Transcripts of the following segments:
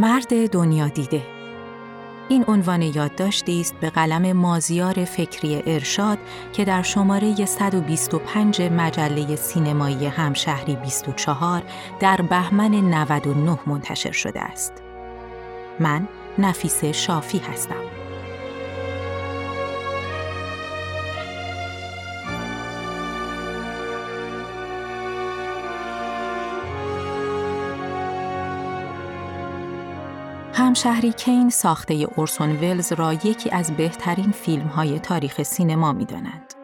مرد دنیا دیده این عنوان یادداشتی است به قلم مازیار فکری ارشاد که در شماره 125 مجله سینمایی همشهری 24 در بهمن 99 منتشر شده است. من نفیس شافی هستم. همشهری کین ساخته اورسون ولز را یکی از بهترین فیلم های تاریخ سینما می دانند.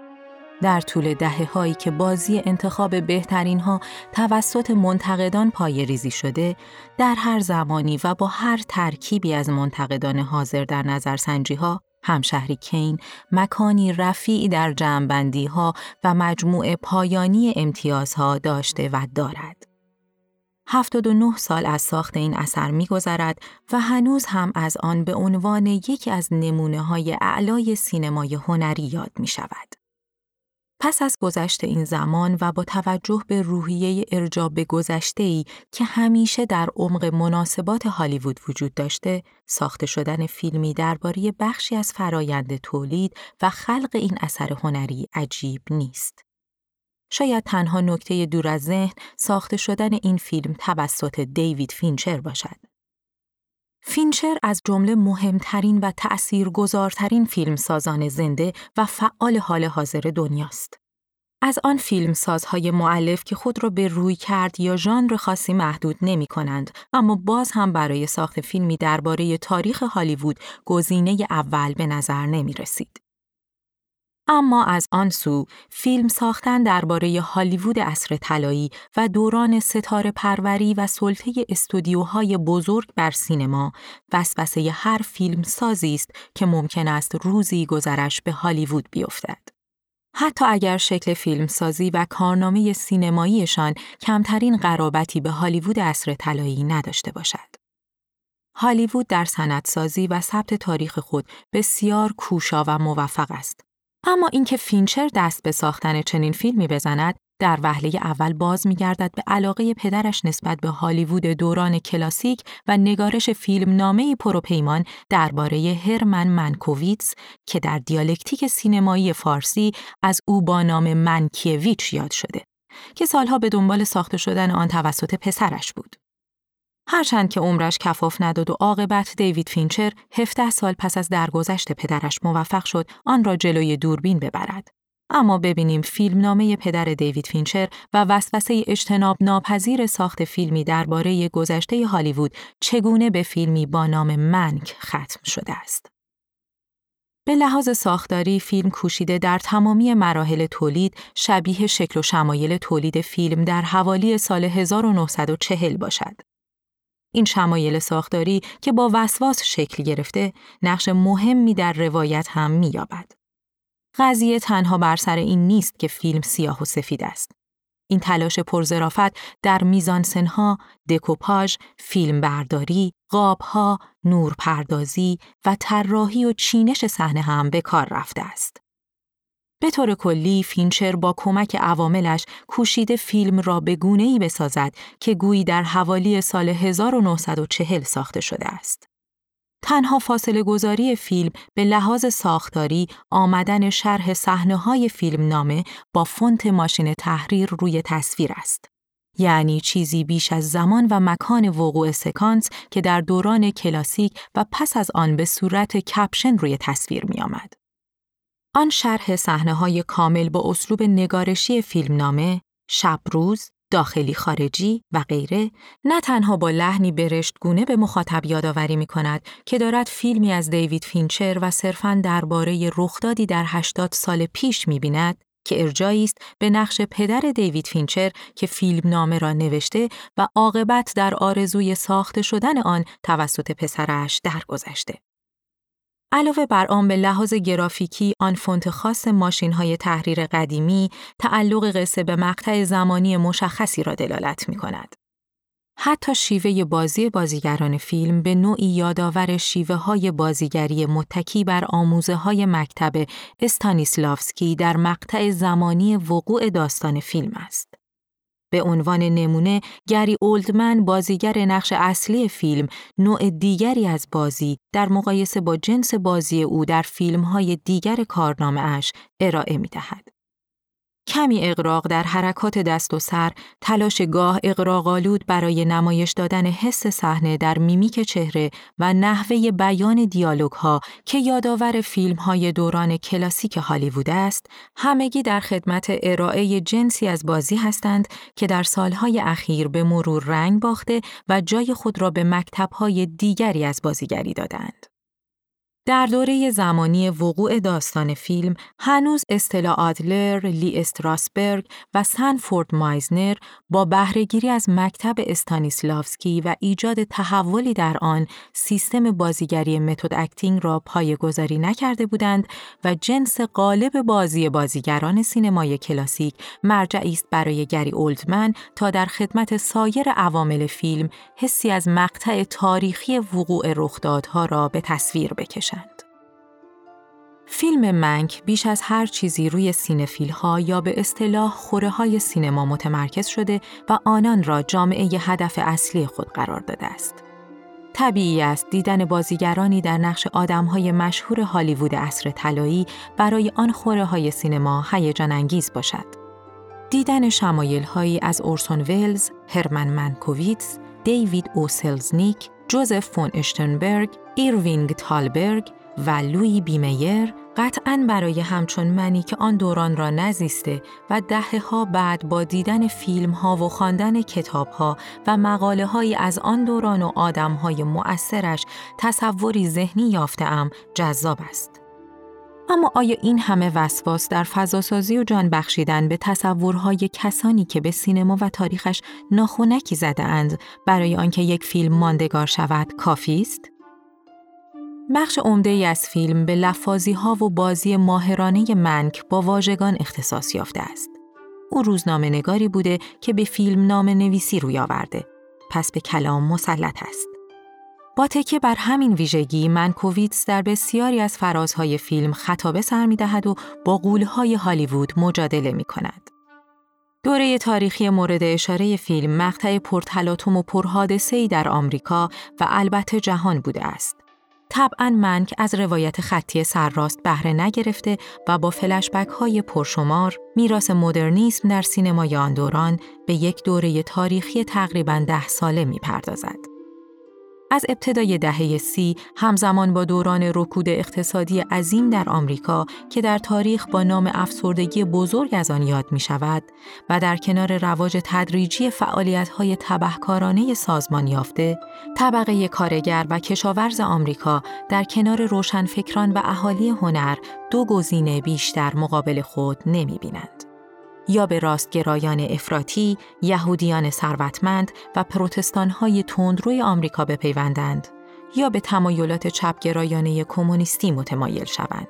در طول دهه هایی که بازی انتخاب بهترین ها توسط منتقدان پای ریزی شده، در هر زمانی و با هر ترکیبی از منتقدان حاضر در نظرسنجی ها، همشهری کین مکانی رفیع در جمعبندی ها و مجموع پایانی امتیازها داشته و دارد. 79 سال از ساخت این اثر میگذرد و هنوز هم از آن به عنوان یکی از نمونه های اعلای سینمای هنری یاد می شود. پس از گذشت این زمان و با توجه به روحیه ارجاب به ای که همیشه در عمق مناسبات هالیوود وجود داشته، ساخته شدن فیلمی درباره بخشی از فرایند تولید و خلق این اثر هنری عجیب نیست. شاید تنها نکته دور از ذهن ساخته شدن این فیلم توسط دیوید فینچر باشد. فینچر از جمله مهمترین و تأثیرگذارترین فیلمسازان زنده و فعال حال حاضر دنیاست. از آن فیلمسازهای مؤلف که خود را به رویکرد یا ژانر خاصی محدود نمی کنند اما باز هم برای ساخت فیلمی درباره تاریخ هالیوود گزینه اول به نظر نمی رسید. اما از آن سو فیلم ساختن درباره هالیوود عصر طلایی و دوران ستاره پروری و سلطه استودیوهای بزرگ بر سینما وسوسه هر فیلم سازی است که ممکن است روزی گذرش به هالیوود بیفتد. حتی اگر شکل فیلمسازی و کارنامه سینماییشان کمترین قرابتی به هالیوود عصر طلایی نداشته باشد. هالیوود در سندسازی و ثبت تاریخ خود بسیار کوشا و موفق است. اما اینکه فینچر دست به ساختن چنین فیلمی بزند در وهله اول باز میگردد به علاقه پدرش نسبت به هالیوود دوران کلاسیک و نگارش فیلم نامه پروپیمان درباره هرمن منکوویتس که در دیالکتیک سینمایی فارسی از او با نام منکیویچ یاد شده که سالها به دنبال ساخته شدن آن توسط پسرش بود. هرچند که عمرش کفاف نداد و عاقبت دیوید فینچر 17 سال پس از درگذشت پدرش موفق شد آن را جلوی دوربین ببرد. اما ببینیم فیلمنامه پدر دیوید فینچر و وسوسه اجتناب ناپذیر ساخت فیلمی درباره گذشته هالیوود چگونه به فیلمی با نام منک ختم شده است. به لحاظ ساختاری فیلم کوشیده در تمامی مراحل تولید شبیه شکل و شمایل تولید فیلم در حوالی سال 1940 باشد. این شمایل ساختاری که با وسواس شکل گرفته نقش مهمی در روایت هم می‌یابد. قضیه تنها بر سر این نیست که فیلم سیاه و سفید است. این تلاش پرزرافت در میزانسنها، دکوپاژ، فیلم برداری، قابها، نورپردازی و طراحی و چینش صحنه هم به کار رفته است. به طور کلی فینچر با کمک عواملش کوشیده فیلم را به ای بسازد که گویی در حوالی سال 1940 ساخته شده است. تنها فاصله گذاری فیلم به لحاظ ساختاری آمدن شرح صحنه های فیلم نامه با فونت ماشین تحریر روی تصویر است. یعنی چیزی بیش از زمان و مکان وقوع سکانس که در دوران کلاسیک و پس از آن به صورت کپشن روی تصویر می آمد. آن شرح صحنه های کامل با اسلوب نگارشی فیلمنامه، شب روز، داخلی خارجی و غیره نه تنها با لحنی برشت‌گونه به مخاطب یادآوری می کند که دارد فیلمی از دیوید فینچر و صرفاً درباره رخدادی در 80 سال پیش می بیند که ارجاعی است به نقش پدر دیوید فینچر که فیلم نامه را نوشته و عاقبت در آرزوی ساخته شدن آن توسط پسرش درگذشته. علاوه بر آن به لحاظ گرافیکی آن فونت خاص ماشین های تحریر قدیمی تعلق قصه به مقطع زمانی مشخصی را دلالت می کند. حتی شیوه بازی بازیگران فیلم به نوعی یادآور شیوه های بازیگری متکی بر آموزه های مکتب استانیسلافسکی در مقطع زمانی وقوع داستان فیلم است. به عنوان نمونه گری اولدمن بازیگر نقش اصلی فیلم نوع دیگری از بازی در مقایسه با جنس بازی او در فیلم های دیگر کارنامه اش ارائه می دهد. کمی اقراق در حرکات دست و سر، تلاش گاه اقراقالود برای نمایش دادن حس صحنه در میمیک چهره و نحوه بیان دیالوگ ها که یادآور فیلم های دوران کلاسیک هالیوود است، همگی در خدمت ارائه جنسی از بازی هستند که در سالهای اخیر به مرور رنگ باخته و جای خود را به مکتب های دیگری از بازیگری دادند. در دوره زمانی وقوع داستان فیلم هنوز استلا آدلر، لی استراسبرگ و سنفورد مایزنر با بهره‌گیری از مکتب استانیسلافسکی و ایجاد تحولی در آن سیستم بازیگری method acting را پایه‌گذاری نکرده بودند و جنس غالب بازی بازیگران سینمای کلاسیک مرجعی است برای گری اولدمن تا در خدمت سایر عوامل فیلم حسی از مقطع تاریخی وقوع رخدادها را به تصویر بکشد. فیلم منک بیش از هر چیزی روی سینفیل ها یا به اصطلاح خوره های سینما متمرکز شده و آنان را جامعه هدف اصلی خود قرار داده است. طبیعی است دیدن بازیگرانی در نقش های مشهور هالیوود عصر طلایی برای آن خوره های سینما هیجان انگیز باشد. دیدن شمایل هایی از اورسون ویلز، هرمن منکوویتس، دیوید او سلزنیک، جوزف فون اشتنبرگ، ایروینگ تالبرگ و لویی بی میر قطعا برای همچون منی که آن دوران را نزیسته و دهه ها بعد با دیدن فیلم ها و خواندن کتاب ها و مقاله های از آن دوران و آدم های مؤثرش تصوری ذهنی یافته ام جذاب است. اما آیا این همه وسواس در فضاسازی و جان بخشیدن به تصورهای کسانی که به سینما و تاریخش ناخونکی زده اند برای آنکه یک فیلم ماندگار شود کافی است؟ بخش عمده ای از فیلم به لفاظی ها و بازی ماهرانه منک با واژگان اختصاص یافته است. او روزنامه نگاری بوده که به فیلم نام نویسی روی آورده. پس به کلام مسلط است. با تکیه بر همین ویژگی منکوویتس در بسیاری از فرازهای فیلم خطابه سر می دهد و با قولهای هالیوود مجادله می کند. دوره تاریخی مورد اشاره فیلم مقطع پرتلاطم و پرحادثه‌ای در آمریکا و البته جهان بوده است. طبعا منک از روایت خطی سرراست بهره نگرفته و با فلشبک های پرشمار میراث مدرنیسم در سینمای آن دوران به یک دوره تاریخی تقریبا ده ساله می‌پردازد. از ابتدای دهه سی همزمان با دوران رکود اقتصادی عظیم در آمریکا که در تاریخ با نام افسردگی بزرگ از آن یاد می شود و در کنار رواج تدریجی فعالیت های تبهکارانه سازمان یافته، طبقه کارگر و کشاورز آمریکا در کنار روشنفکران و اهالی هنر دو گزینه بیشتر مقابل خود نمی بینند. یا به راستگرایان افراطی، یهودیان ثروتمند و پروتستانهای تندروی آمریکا بپیوندند یا به تمایلات چپگرایانه کمونیستی متمایل شوند.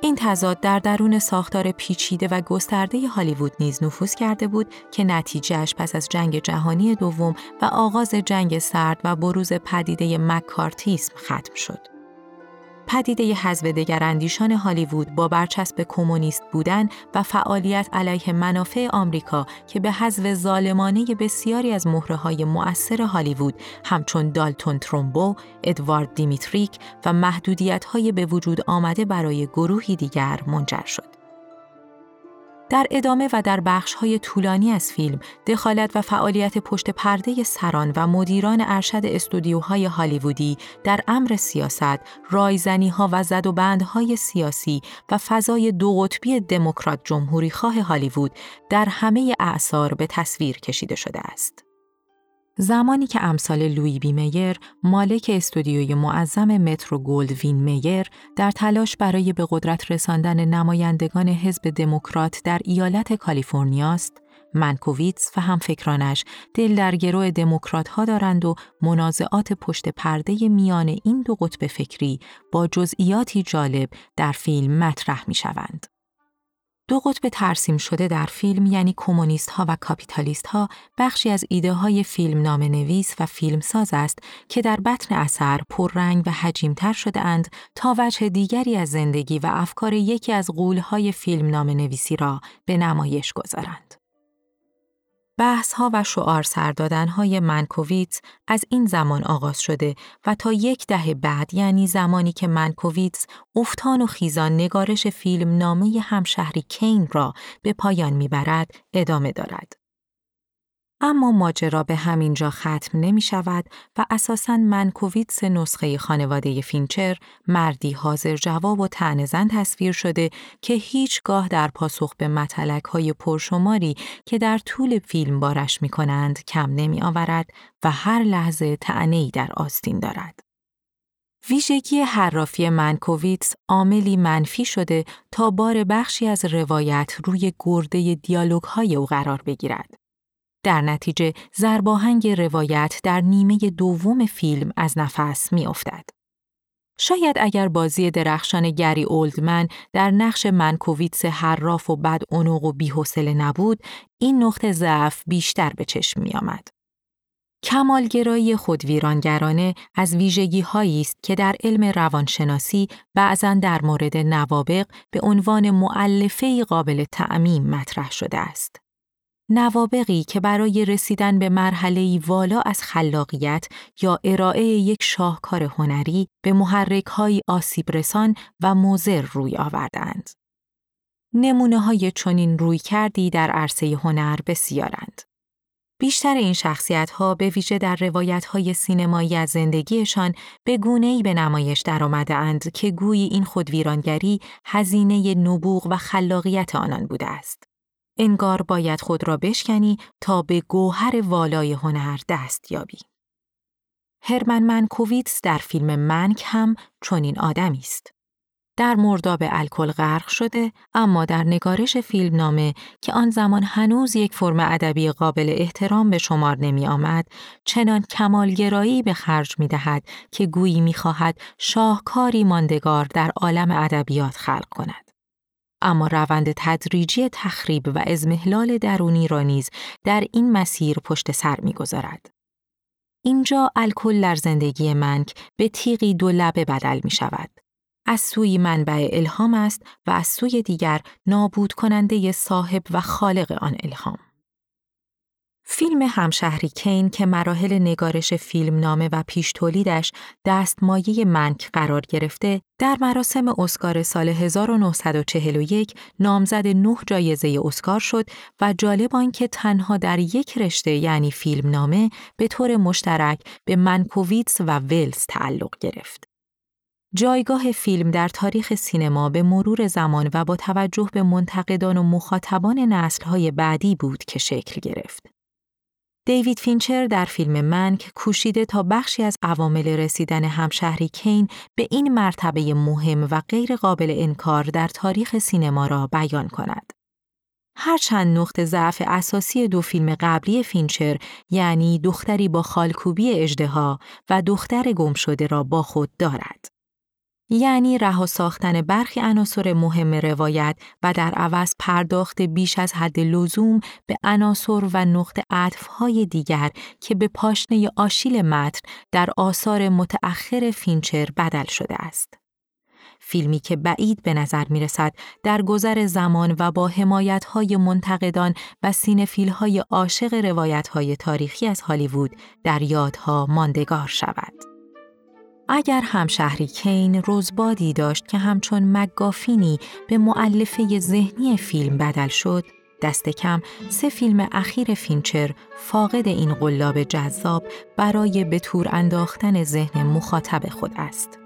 این تضاد در درون ساختار پیچیده و گسترده هالیوود نیز نفوذ کرده بود که نتیجهش پس از جنگ جهانی دوم و آغاز جنگ سرد و بروز پدیده مکارتیسم ختم شد. پدیده حذف دگراندیشان هالیوود با برچسب کمونیست بودن و فعالیت علیه منافع آمریکا که به حذف ظالمانه بسیاری از مهره‌های مؤثر هالیوود همچون دالتون ترومبو، ادوارد دیمیتریک و محدودیت‌های به وجود آمده برای گروهی دیگر منجر شد. در ادامه و در بخش های طولانی از فیلم، دخالت و فعالیت پشت پرده سران و مدیران ارشد استودیوهای هالیوودی در امر سیاست، رایزنی ها و زد و بندهای سیاسی و فضای دو قطبی دموکرات جمهوری خواه هالیوود در همه اعثار به تصویر کشیده شده است. زمانی که امثال لوی بی میر، مالک استودیوی معظم مترو گولدوین میر، در تلاش برای به قدرت رساندن نمایندگان حزب دموکرات در ایالت کالیفرنیا است، منکوویتس و همفکرانش دل در گروه دموکرات ها دارند و منازعات پشت پرده میان این دو قطب فکری با جزئیاتی جالب در فیلم مطرح می شوند. دو قطب ترسیم شده در فیلم یعنی کمونیست ها و کاپیتالیست ها بخشی از ایده های فیلم نام نویس و فیلم ساز است که در بطن اثر پررنگ و حجیمتر شده اند تا وجه دیگری از زندگی و افکار یکی از های فیلم نام نویسی را به نمایش گذارند. بحث ها و شعار سردادن های منکوویتس از این زمان آغاز شده و تا یک دهه بعد یعنی زمانی که منکوویتس افتان و خیزان نگارش فیلم نامه همشهری کین را به پایان می‌برد ادامه دارد. اما ماجرا به همین جا ختم نمی شود و اساساً منکوویتس نسخه خانواده فینچر مردی حاضر جواب و طعنه‌زن تصویر شده که هیچگاه در پاسخ به متلک های پرشماری که در طول فیلم بارش می کنند کم نمی آورد و هر لحظه تعنی در آستین دارد. ویژگی حرافی منکوویتس عاملی منفی شده تا بار بخشی از روایت روی گرده دیالوگ های او قرار بگیرد. در نتیجه زرباهنگ روایت در نیمه دوم فیلم از نفس می افتد. شاید اگر بازی درخشان گری اولدمن در نقش منکوویتس حراف و بد اونوق و بیحوصله نبود، این نقطه ضعف بیشتر به چشم می آمد. کمالگرایی خودویرانگرانه از ویژگی است که در علم روانشناسی بعضا در مورد نوابق به عنوان معلفه قابل تعمیم مطرح شده است. نوابقی که برای رسیدن به مرحله والا از خلاقیت یا ارائه یک شاهکار هنری به محرک های آسیب رسان و موزر روی آوردند. نمونه های چنین روی کردی در عرصه هنر بسیارند. بیشتر این شخصیت ها به ویژه در روایت های سینمایی از زندگیشان به گونه ای به نمایش درآمده اند که گویی این خودویرانگری هزینه نبوغ و خلاقیت آنان بوده است. انگار باید خود را بشکنی تا به گوهر والای هنر دست یابی. هرمن منکوویتس در فیلم منک هم چنین آدمی است. در مرداب الکل غرق شده اما در نگارش فیلم نامه که آن زمان هنوز یک فرم ادبی قابل احترام به شمار نمی آمد چنان کمالگرایی به خرج می دهد که گویی می خواهد شاهکاری ماندگار در عالم ادبیات خلق کند. اما روند تدریجی تخریب و ازمهلال درونی را نیز در این مسیر پشت سر می‌گذارد. اینجا الکل در زندگی منک به تیغی دو لبه بدل می شود. از سوی منبع الهام است و از سوی دیگر نابود کننده صاحب و خالق آن الهام. فیلم همشهری کین که مراحل نگارش فیلم نامه و پیش تولیدش دستمایه منک قرار گرفته، در مراسم اسکار سال 1941 نامزد نه جایزه اسکار شد و جالب آنکه تنها در یک رشته یعنی فیلم نامه به طور مشترک به منکوویتس و ولز تعلق گرفت. جایگاه فیلم در تاریخ سینما به مرور زمان و با توجه به منتقدان و مخاطبان نسلهای بعدی بود که شکل گرفت. دیوید فینچر در فیلم منک کوشیده تا بخشی از عوامل رسیدن همشهری کین به این مرتبه مهم و غیر قابل انکار در تاریخ سینما را بیان کند. هرچند نقطه ضعف اساسی دو فیلم قبلی فینچر یعنی دختری با خالکوبی اجدها و دختر گم شده را با خود دارد. یعنی رها ساختن برخی عناصر مهم روایت و در عوض پرداخت بیش از حد لزوم به عناصر و نقط عطفهای دیگر که به پاشنه آشیل متن در آثار متأخر فینچر بدل شده است. فیلمی که بعید به نظر می رسد در گذر زمان و با حمایت های منتقدان و cinephile های عاشق روایت های تاریخی از هالیوود در یادها ماندگار شود. اگر همشهری کین رزبادی داشت که همچون MacGuffin ی به مؤلفه ذهنی فیلم بدل شد، دست کم سه فیلم اخیر فینچر فاقد این قلاب جذاب برای به تور انداختن ذهن مخاطب خود است.